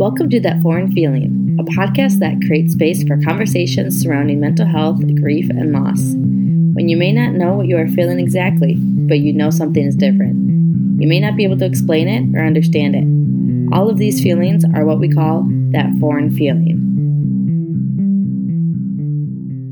Welcome to That Foreign Feeling, a podcast that creates space for conversations surrounding mental health, grief, and loss. When you may not know what you are feeling exactly, but you know something is different. You may not be able to explain it or understand it. All of these feelings are what we call that foreign feeling.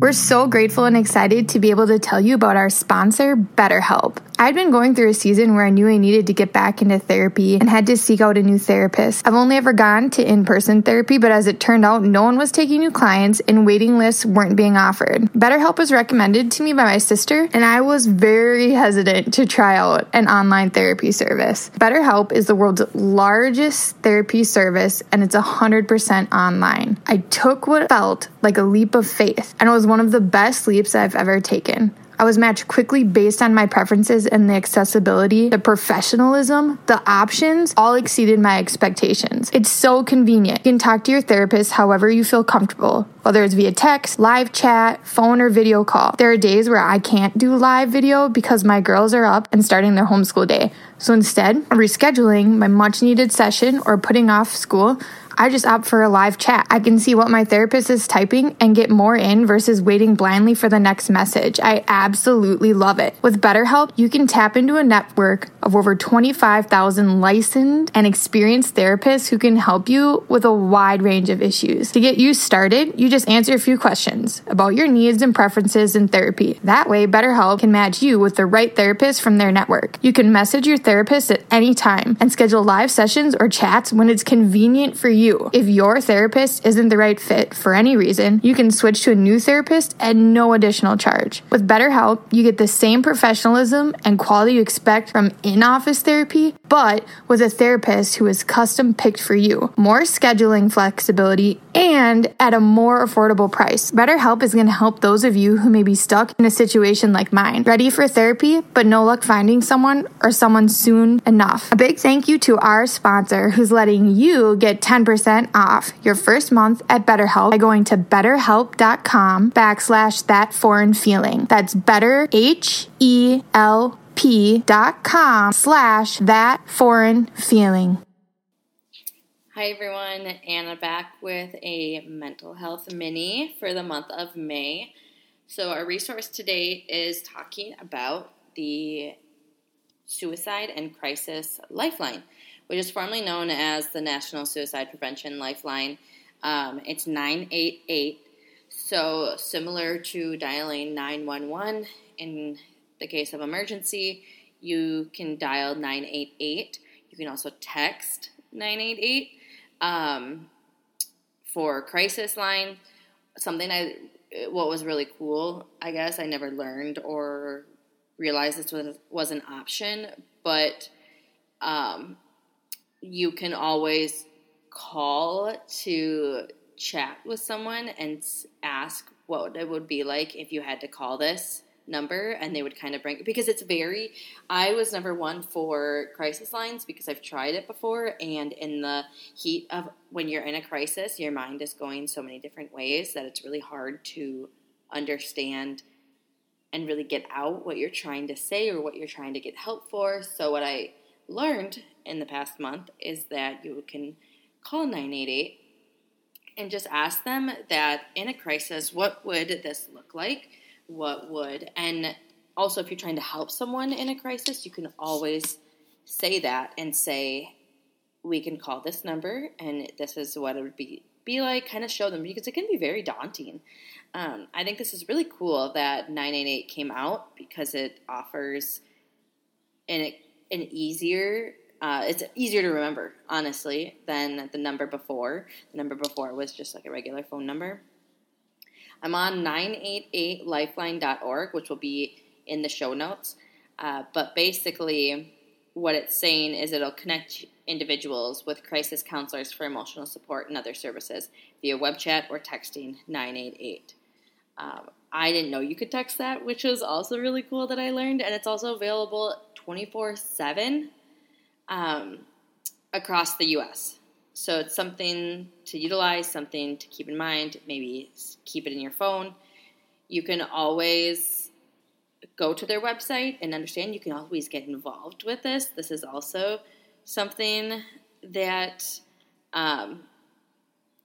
We're so grateful and excited to be able to tell you about our sponsor, BetterHelp. I'd been going through a season where I knew I needed to get back into therapy and had to seek out a new therapist. I've only ever gone to in person therapy, but as it turned out, no one was taking new clients and waiting lists weren't being offered. BetterHelp was recommended to me by my sister, and I was very hesitant to try out an online therapy service. BetterHelp is the world's largest therapy service, and it's 100% online. I took what felt like a leap of faith, and it was one of the best leaps I've ever taken. I was matched quickly based on my preferences and the accessibility, the professionalism, the options all exceeded my expectations. It's so convenient. You can talk to your therapist however you feel comfortable, whether it's via text, live chat, phone, or video call. There are days where I can't do live video because my girls are up and starting their homeschool day. So instead, rescheduling my much needed session or putting off school, I just opt for a live chat. I can see what my therapist is typing and get more in versus waiting blindly for the next message. I absolutely love it. With BetterHelp, you can tap into a network of over 25,000 licensed and experienced therapists who can help you with a wide range of issues. To get you started, you just answer a few questions about your needs and preferences in therapy. That way, BetterHelp can match you with the right therapist from their network. You can message your therapist at any time and schedule live sessions or chats when it's convenient for you you. If your therapist isn't the right fit for any reason, you can switch to a new therapist at no additional charge. With BetterHelp, you get the same professionalism and quality you expect from in office therapy, but with a therapist who is custom picked for you. More scheduling flexibility and at a more affordable price. BetterHelp is going to help those of you who may be stuck in a situation like mine, ready for therapy, but no luck finding someone or someone soon enough. A big thank you to our sponsor who's letting you get 10% 10% off your first month at BetterHelp by going to betterhelp.com backslash that foreign feeling. That's better, H E L P dot com slash that foreign feeling. Hi everyone, Anna back with a mental health mini for the month of May. So, our resource today is talking about the Suicide and Crisis Lifeline which is formerly known as the National Suicide Prevention Lifeline. Um, it's 988. So, similar to dialing 911 in the case of emergency, you can dial 988. You can also text 988 um, for crisis line. Something I, what was really cool, I guess, I never learned or realized this was, was an option, but um, you can always call to chat with someone and ask what it would be like if you had to call this number and they would kind of bring because it's very I was number one for crisis lines because I've tried it before and in the heat of when you're in a crisis your mind is going so many different ways that it's really hard to understand and really get out what you're trying to say or what you're trying to get help for so what I learned in the past month is that you can call 988 and just ask them that in a crisis, what would this look like? What would, and also if you're trying to help someone in a crisis, you can always say that and say, we can call this number and this is what it would be be like kind of show them because it can be very daunting um, i think this is really cool that 988 came out because it offers an, an easier uh, it's easier to remember, honestly, than the number before. The number before was just like a regular phone number. I'm on 988lifeline.org, which will be in the show notes. Uh, but basically, what it's saying is it'll connect individuals with crisis counselors for emotional support and other services via web chat or texting 988. Um, I didn't know you could text that, which was also really cool that I learned. And it's also available 24 7 um, across the US. So it's something to utilize, something to keep in mind, maybe keep it in your phone. You can always go to their website and understand you can always get involved with this. This is also something that um,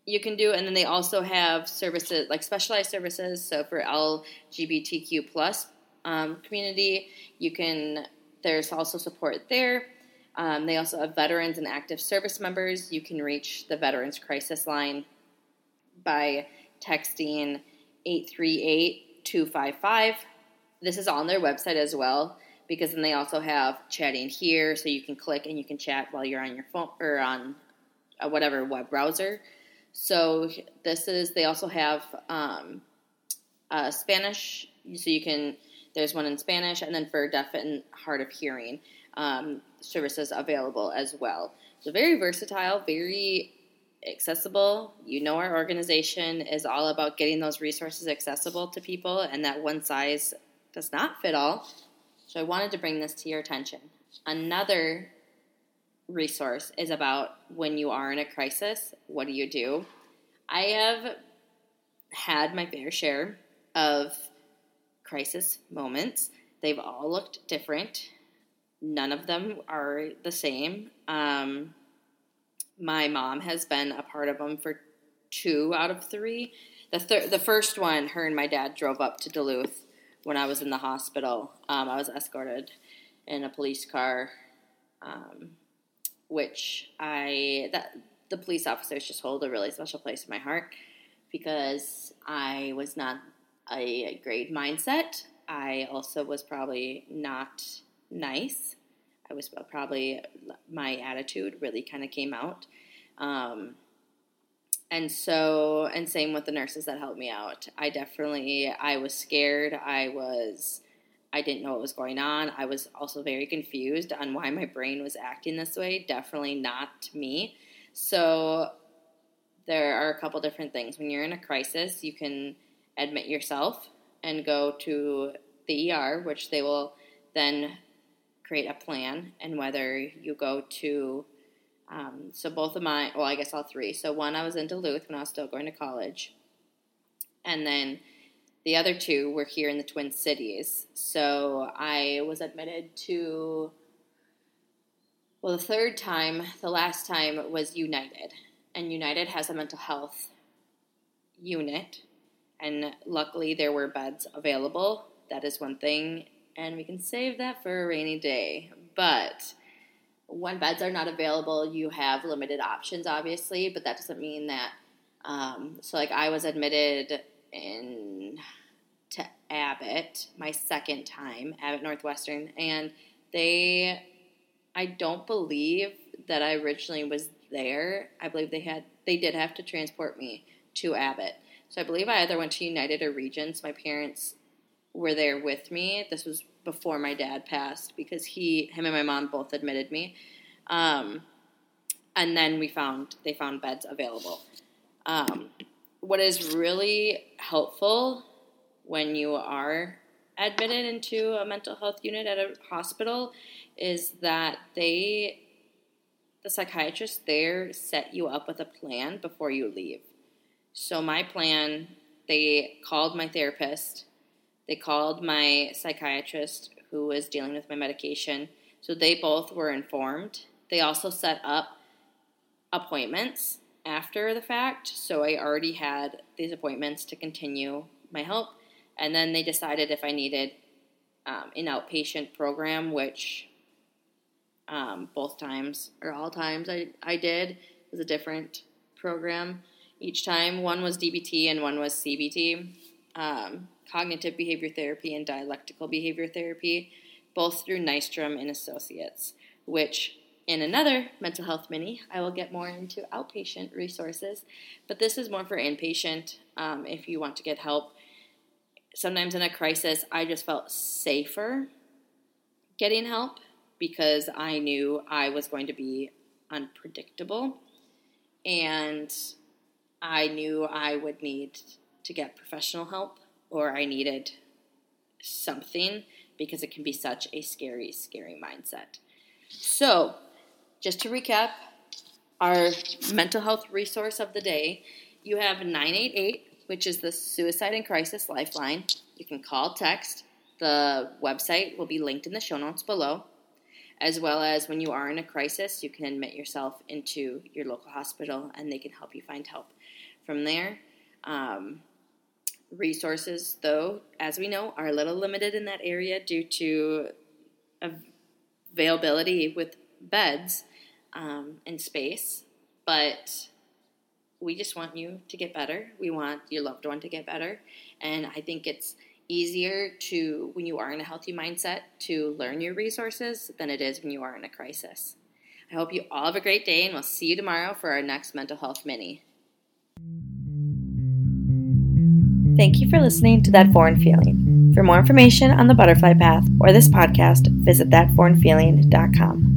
you can do, and then they also have services like specialized services. So for LGBTQ plus um, community, you can. There's also support there. Um, they also have veterans and active service members. You can reach the Veterans Crisis Line by texting 838 255. This is on their website as well because then they also have chatting here so you can click and you can chat while you're on your phone or on uh, whatever web browser. So this is, they also have um, uh, Spanish, so you can, there's one in Spanish, and then for deaf and hard of hearing um, services available as well. So very versatile, very accessible. You know, our organization is all about getting those resources accessible to people, and that one size does not fit all. So I wanted to bring this to your attention. Another resource is about when you are in a crisis, what do you do? I have had my fair share of crisis moments. They've all looked different. None of them are the same. Um, my mom has been a part of them for two out of three. The thir- the first one, her and my dad drove up to Duluth when I was in the hospital. Um, I was escorted in a police car, um, which I that the police officers just hold a really special place in my heart because I was not a great mindset. I also was probably not nice. I was probably my attitude really kind of came out. Um, and so, and same with the nurses that helped me out. I definitely, I was scared. I was, I didn't know what was going on. I was also very confused on why my brain was acting this way. Definitely not me. So, there are a couple different things. When you're in a crisis, you can admit yourself and go to the ER, which they will then create a plan. And whether you go to um, so both of my, well, I guess all three. So one, I was in Duluth when I was still going to college, and then the other two were here in the Twin Cities. So I was admitted to. Well, the third time, the last time was United, and United has a mental health unit, and luckily there were beds available. That is one thing, and we can save that for a rainy day. But when beds are not available, you have limited options, obviously, but that doesn't mean that. Um, so, like, I was admitted in to Abbott my second time, Abbott Northwestern, and they, I don't believe that I originally was there. I believe they had, they did have to transport me to Abbott. So I believe I either went to United or Regions. My parents were there with me. This was before my dad passed because he, him and my mom both admitted me. Um, and then we found they found beds available. Um, what is really helpful when you are admitted into a mental health unit at a hospital is that they, the psychiatrist there, set you up with a plan before you leave. So my plan, they called my therapist they called my psychiatrist who was dealing with my medication. So they both were informed. They also set up appointments after the fact. So I already had these appointments to continue my help. And then they decided if I needed um, an outpatient program, which um, both times or all times I, I did, it was a different program each time. One was DBT and one was CBT. Um, cognitive behavior therapy and dialectical behavior therapy, both through Nystrom and Associates, which in another mental health mini, I will get more into outpatient resources, but this is more for inpatient um, if you want to get help. Sometimes in a crisis, I just felt safer getting help because I knew I was going to be unpredictable and I knew I would need to get professional help or I needed something because it can be such a scary, scary mindset. So, just to recap, our mental health resource of the day, you have 988, which is the Suicide and Crisis Lifeline. You can call, text. The website will be linked in the show notes below. as well as when you are in a crisis, you can admit yourself into your local hospital and they can help you find help from there. Um, resources, though, as we know, are a little limited in that area due to availability with beds um, and space. But we just want you to get better. We want your loved one to get better. And I think it's easier to, when you are in a healthy mindset, to learn your resources than it is when you are in a crisis. I hope you all have a great day, and we'll see you tomorrow for our next mental health mini. Thank you for listening to That Foreign Feeling. For more information on the butterfly path or this podcast, visit thatforeignfeeling.com.